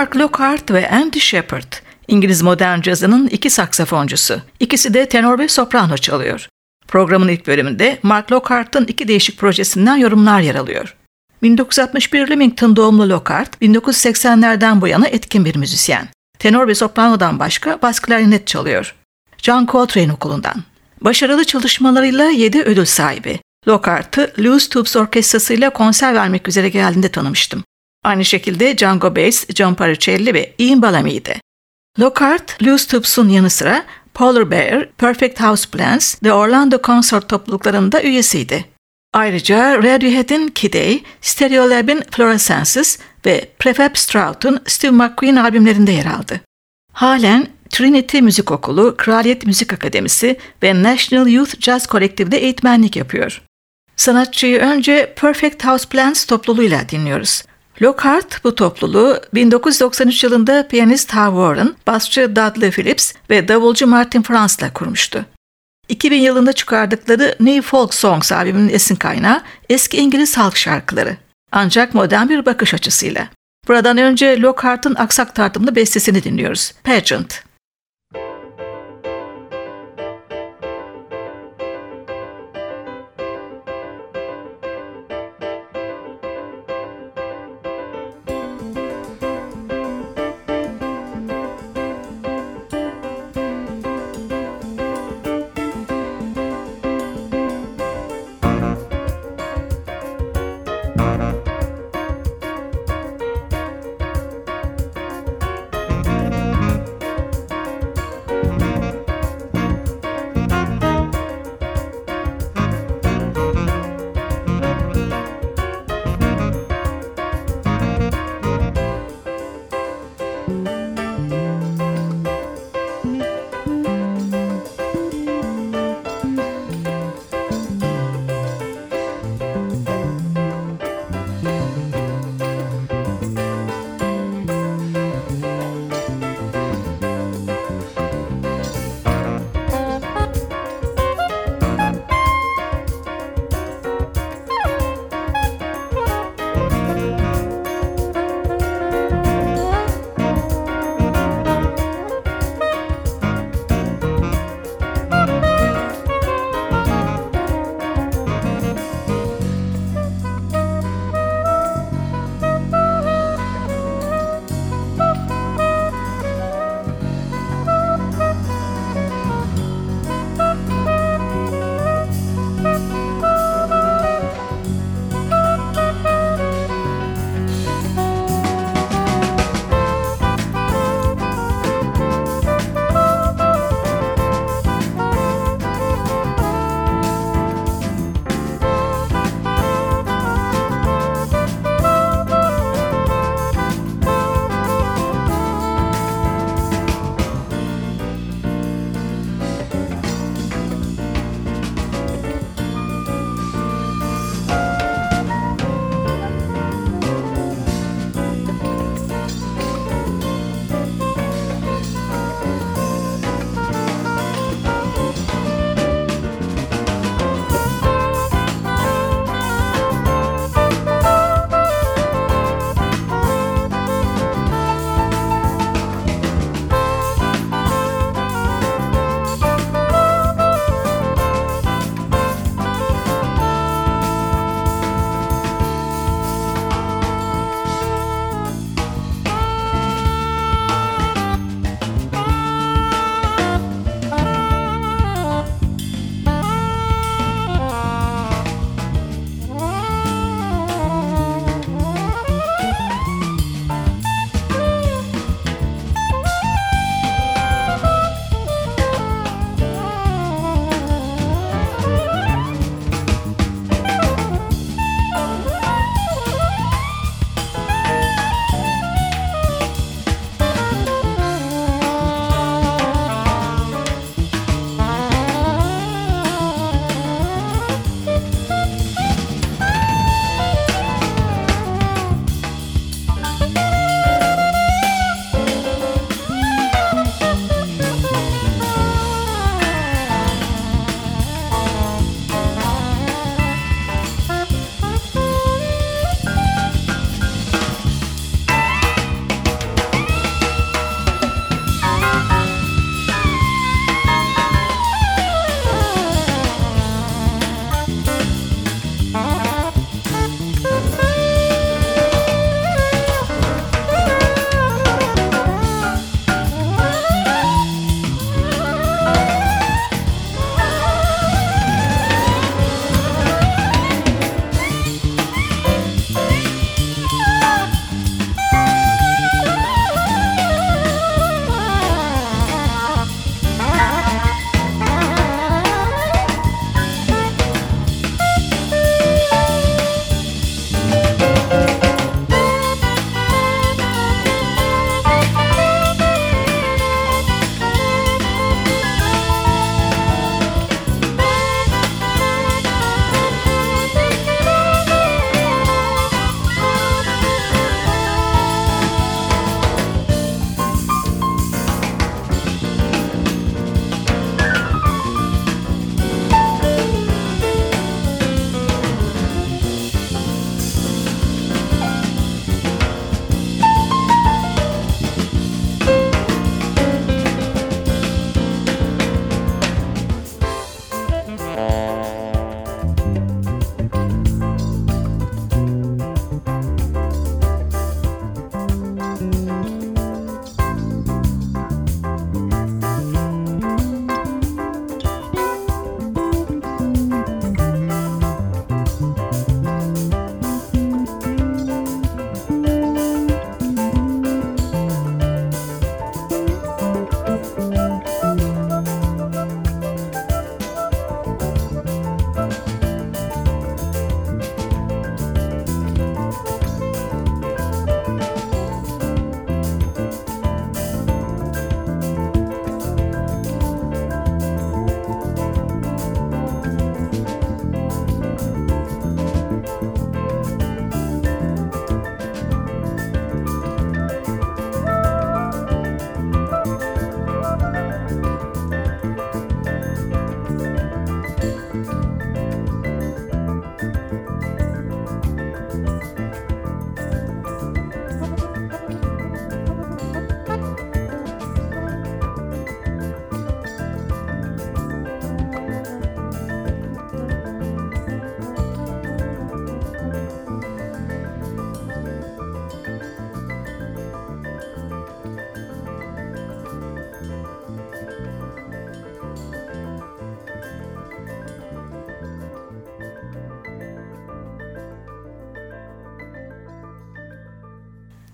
Mark Lockhart ve Andy Shepard, İngiliz modern cazının iki saksafoncusu. İkisi de tenor ve soprano çalıyor. Programın ilk bölümünde Mark Lockhart'ın iki değişik projesinden yorumlar yer alıyor. 1961 Leamington doğumlu Lockhart, 1980'lerden bu yana etkin bir müzisyen. Tenor ve sopranodan başka bas klarinet çalıyor. John Coltrane okulundan. Başarılı çalışmalarıyla 7 ödül sahibi. Lockhart'ı Louis Tubes Orkestrası'yla konser vermek üzere geldiğinde tanımıştım. Aynı şekilde Django Bass, John Paricelli ve Ian Bellamy'di. Lockhart, Louis Tubes'un yanı sıra Polar Bear, Perfect House Plans ve Orlando Consort topluluklarında üyesiydi. Ayrıca Radiohead'in Kid A, Stereolab'in Fluorescences ve Prefab Strout'un Steve McQueen albümlerinde yer aldı. Halen Trinity Müzik Okulu, Kraliyet Müzik Akademisi ve National Youth Jazz Kolektif'de eğitmenlik yapıyor. Sanatçıyı önce Perfect House Plans topluluğuyla dinliyoruz. Lockhart bu topluluğu 1993 yılında piyanist Hal Warren, basçı Dudley Phillips ve davulcu Martin Franz'la kurmuştu. 2000 yılında çıkardıkları New Folk Songs albümünün esin kaynağı eski İngiliz halk şarkıları. Ancak modern bir bakış açısıyla. Buradan önce Lockhart'ın aksak tartımlı bestesini dinliyoruz. Pageant.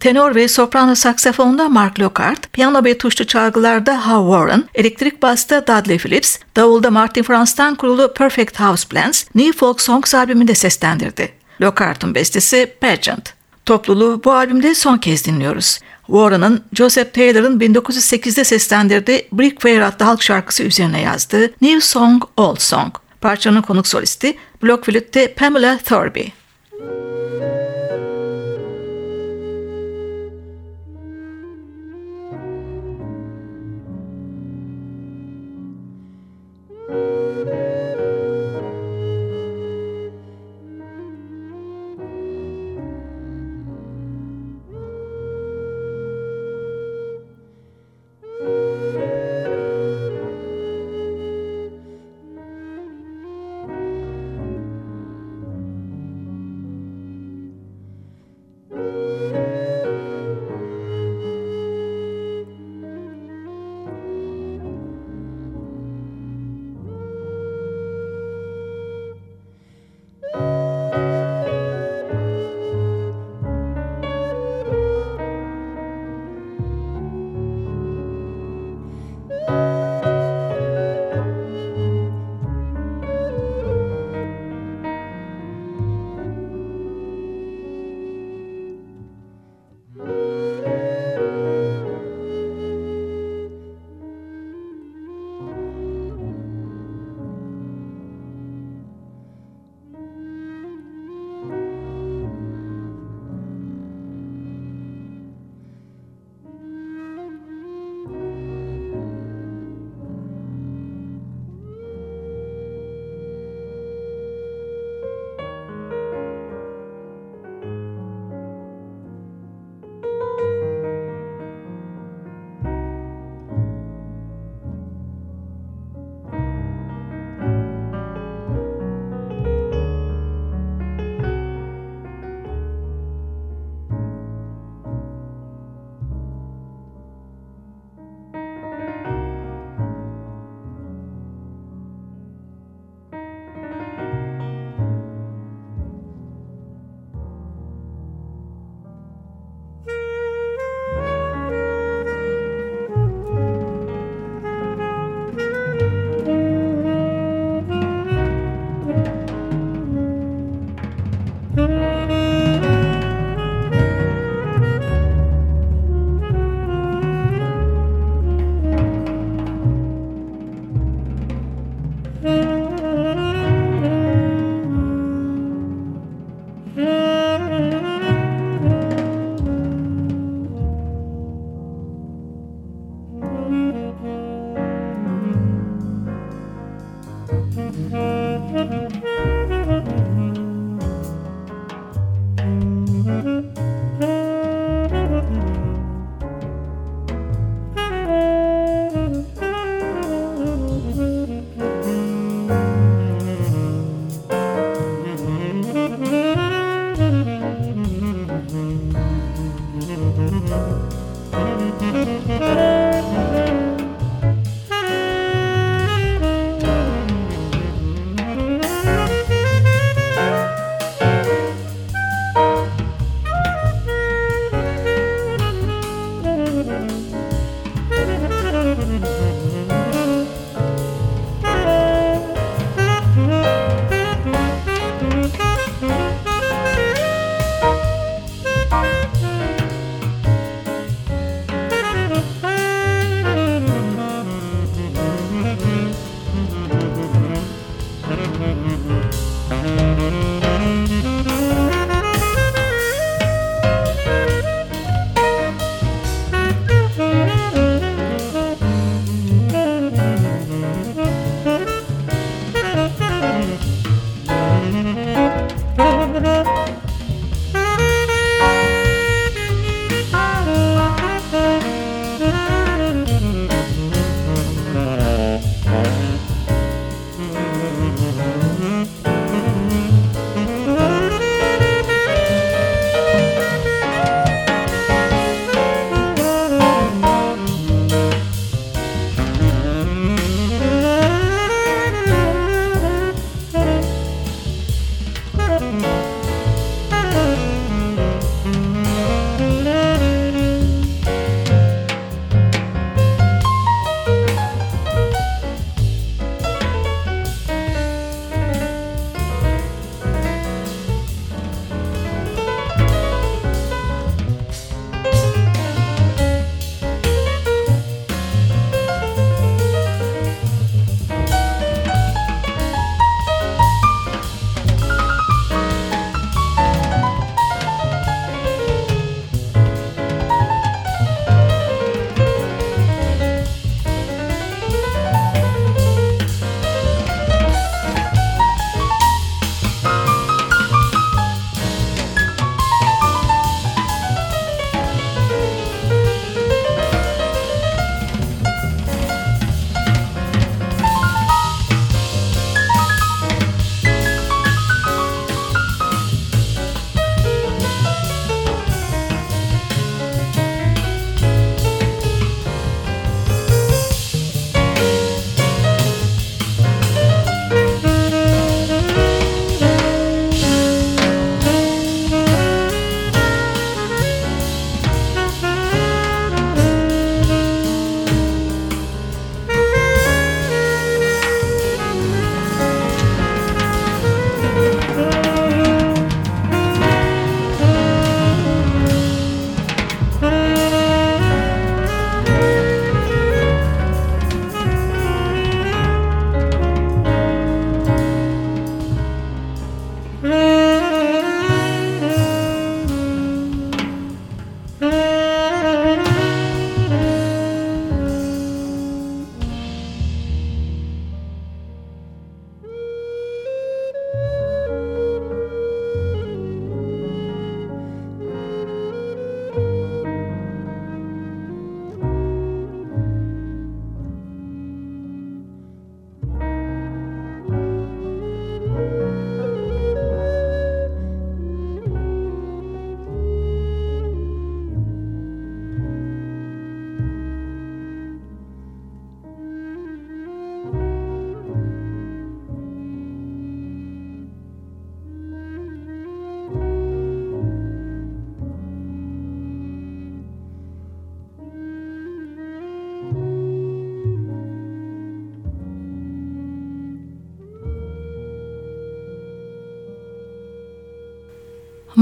Tenor ve soprano saksafonda Mark Lockhart, piyano ve tuşlu çalgılarda Hal Warren, elektrik basta Dudley Phillips, davulda Martin Franz'tan kurulu Perfect House Plans, New Folk Songs albümünde seslendirdi. Lockhart'ın bestesi Pageant. Topluluğu bu albümde son kez dinliyoruz. Warren'ın Joseph Taylor'ın 1908'de seslendirdiği Brick Fair adlı halk şarkısı üzerine yazdığı New Song, Old Song. Parçanın konuk solisti Block Pamela Thorby.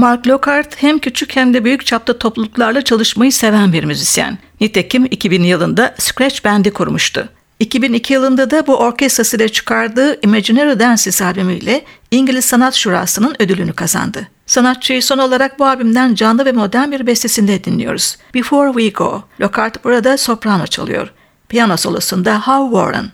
Mark Lockhart hem küçük hem de büyük çapta topluluklarla çalışmayı seven bir müzisyen. Nitekim 2000 yılında Scratch Band'i kurmuştu. 2002 yılında da bu orkestrasıyla çıkardığı Imaginary Dances albümüyle İngiliz Sanat Şurası'nın ödülünü kazandı. Sanatçıyı son olarak bu albümden canlı ve modern bir bestesinde dinliyoruz. Before We Go. Lockhart burada soprano çalıyor. Piyano solosunda How Warren.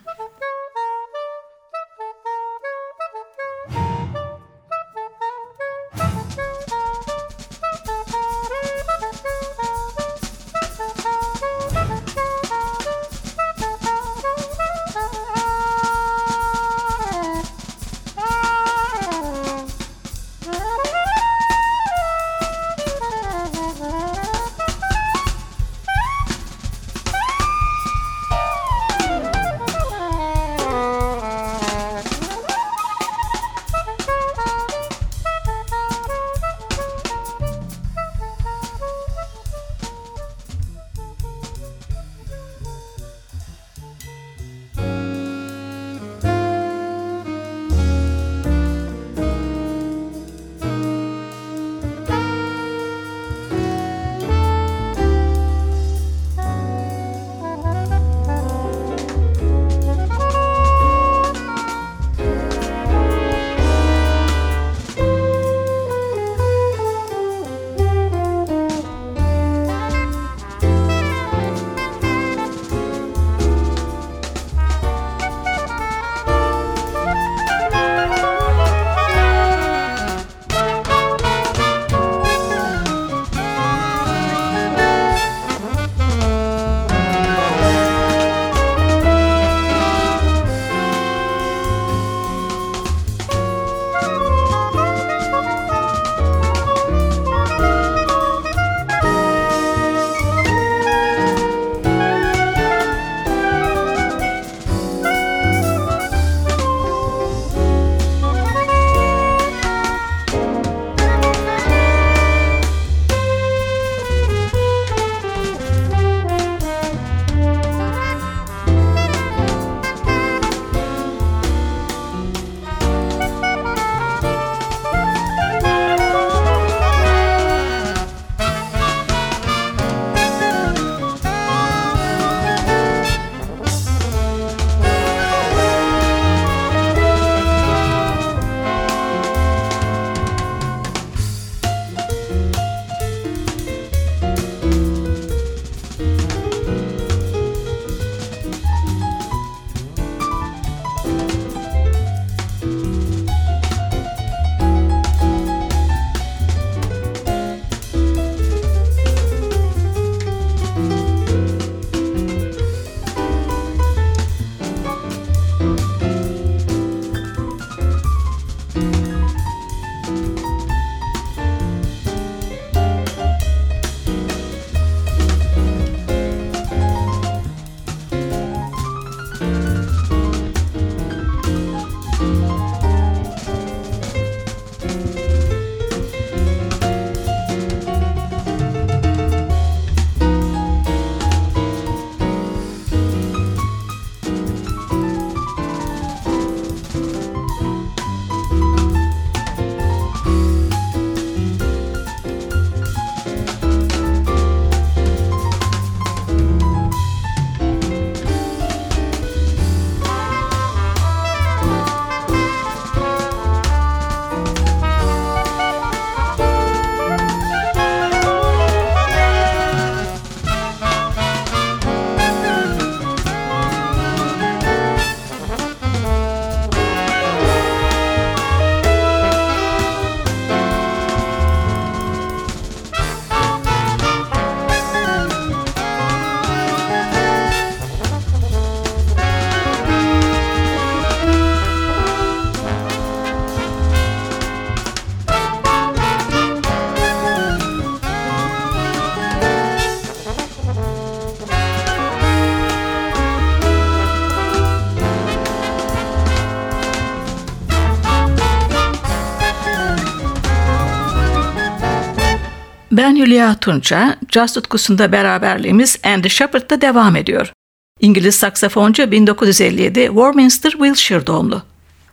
Hülya Tunça, caz tutkusunda beraberliğimiz Andy Shepard'da devam ediyor. İngiliz saksafoncu 1957 Warminster, Wiltshire doğumlu.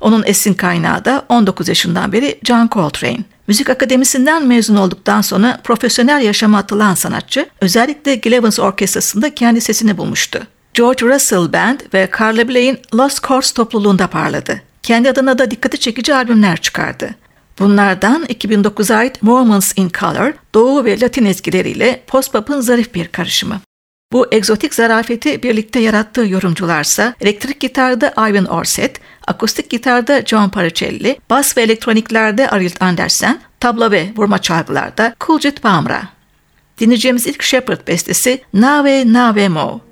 Onun esin kaynağı da 19 yaşından beri John Coltrane. Müzik akademisinden mezun olduktan sonra profesyonel yaşama atılan sanatçı özellikle Gilevans Orkestrası'nda kendi sesini bulmuştu. George Russell Band ve Carla Bley'in Lost Chords topluluğunda parladı. Kendi adına da dikkati çekici albümler çıkardı. Bunlardan 2009'a ait Moments in Color, Doğu ve Latin ezgileriyle post-pop'un zarif bir karışımı. Bu egzotik zarafeti birlikte yarattığı yorumcularsa elektrik gitarda Ivan Orset, akustik gitarda John Paricelli, bas ve elektroniklerde Arild Andersen, tabla ve vurma çalgılarda Kuljit Bamra. Dinleyeceğimiz ilk Shepard bestesi Nave Nave Mo.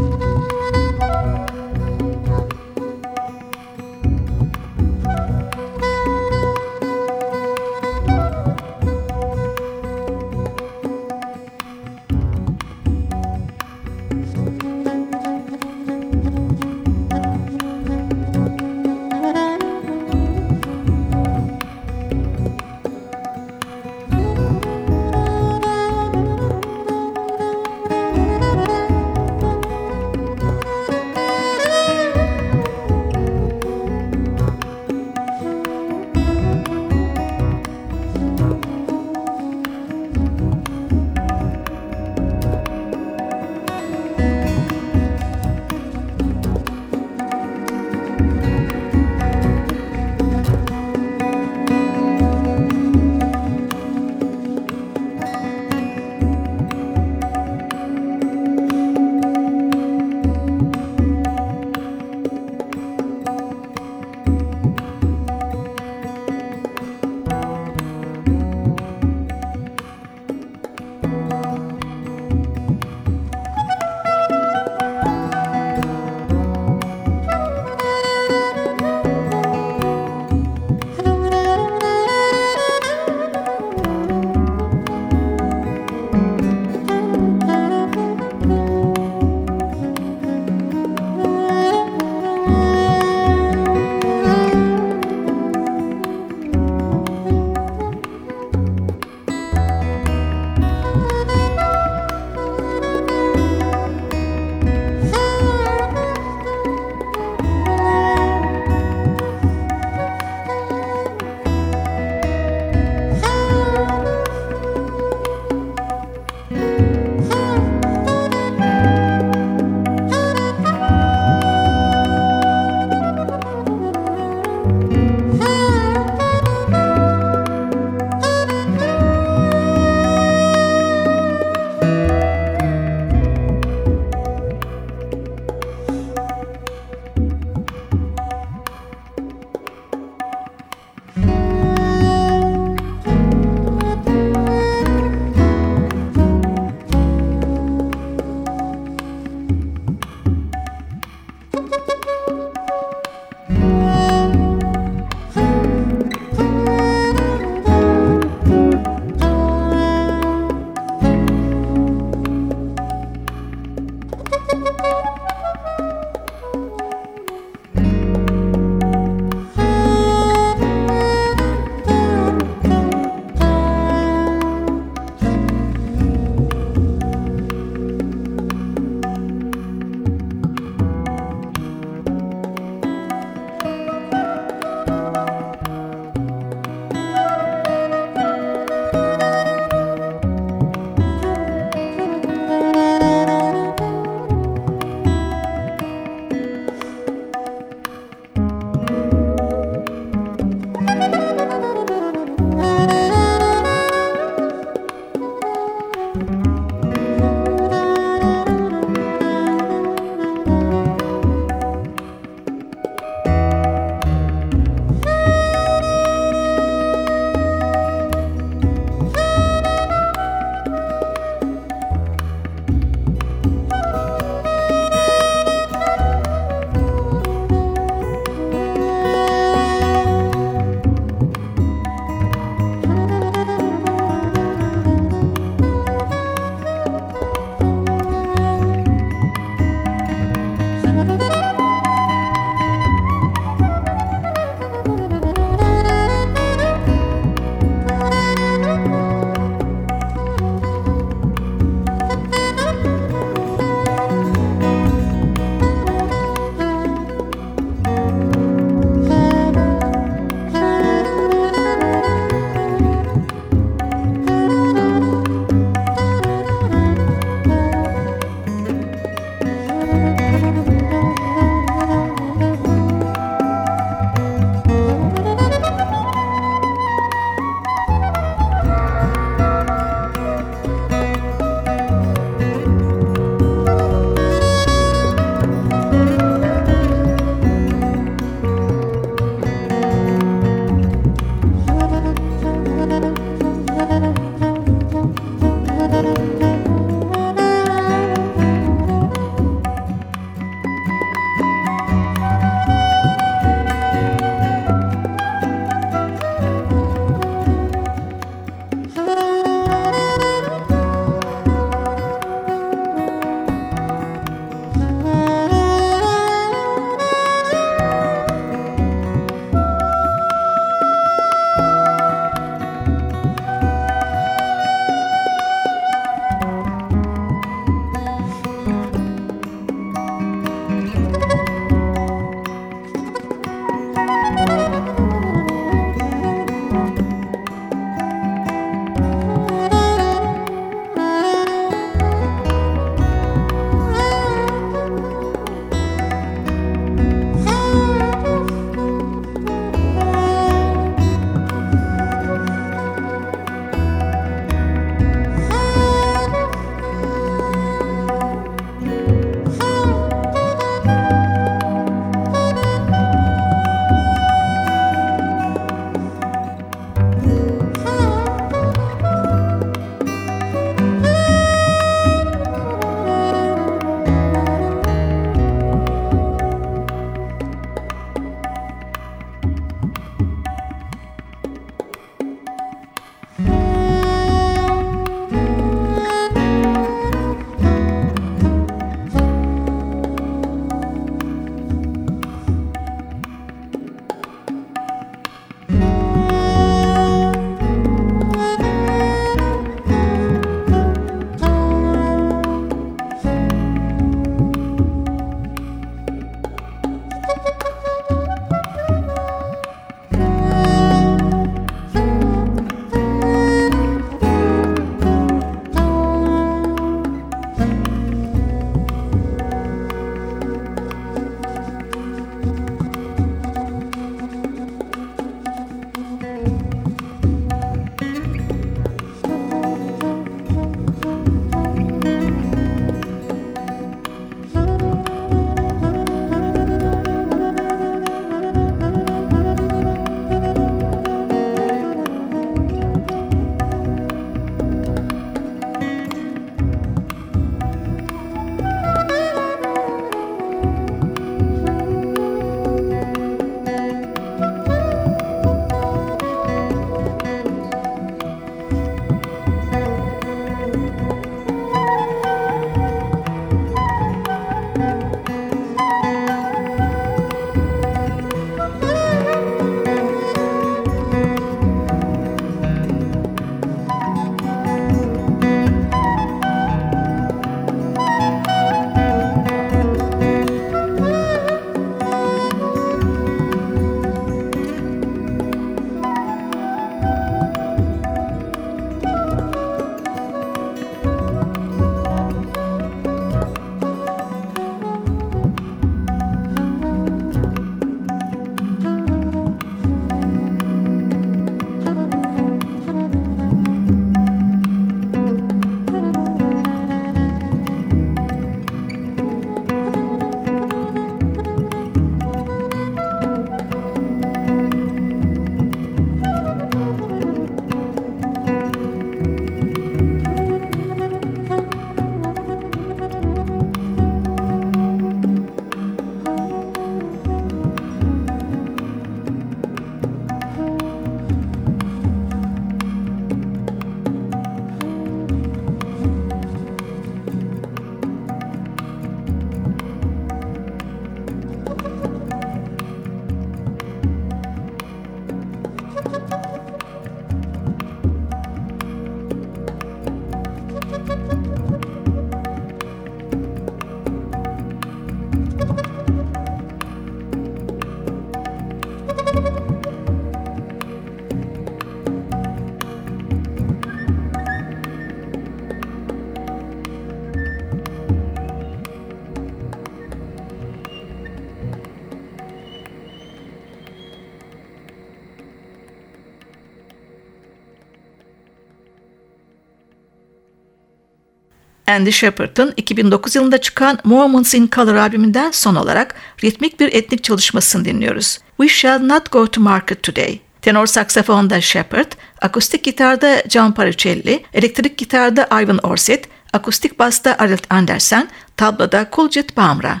Andy Shepard'ın 2009 yılında çıkan Moments in Color albümünden son olarak ritmik bir etnik çalışmasını dinliyoruz. We Shall Not Go to Market Today. Tenor saksafonda Shepard, akustik gitarda John Parucelli, elektrik gitarda Ivan Orset, akustik basta Arlt Andersen, tabloda Kuljit Bamra.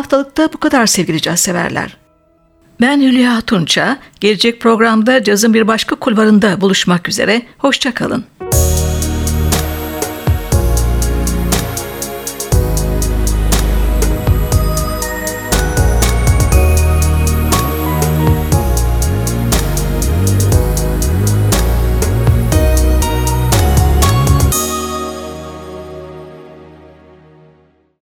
Haftalıkta bu kadar sevgili caz severler. Ben Hülya Tunça. Gelecek programda cazın bir başka kulvarında buluşmak üzere. Hoşçakalın. kalın.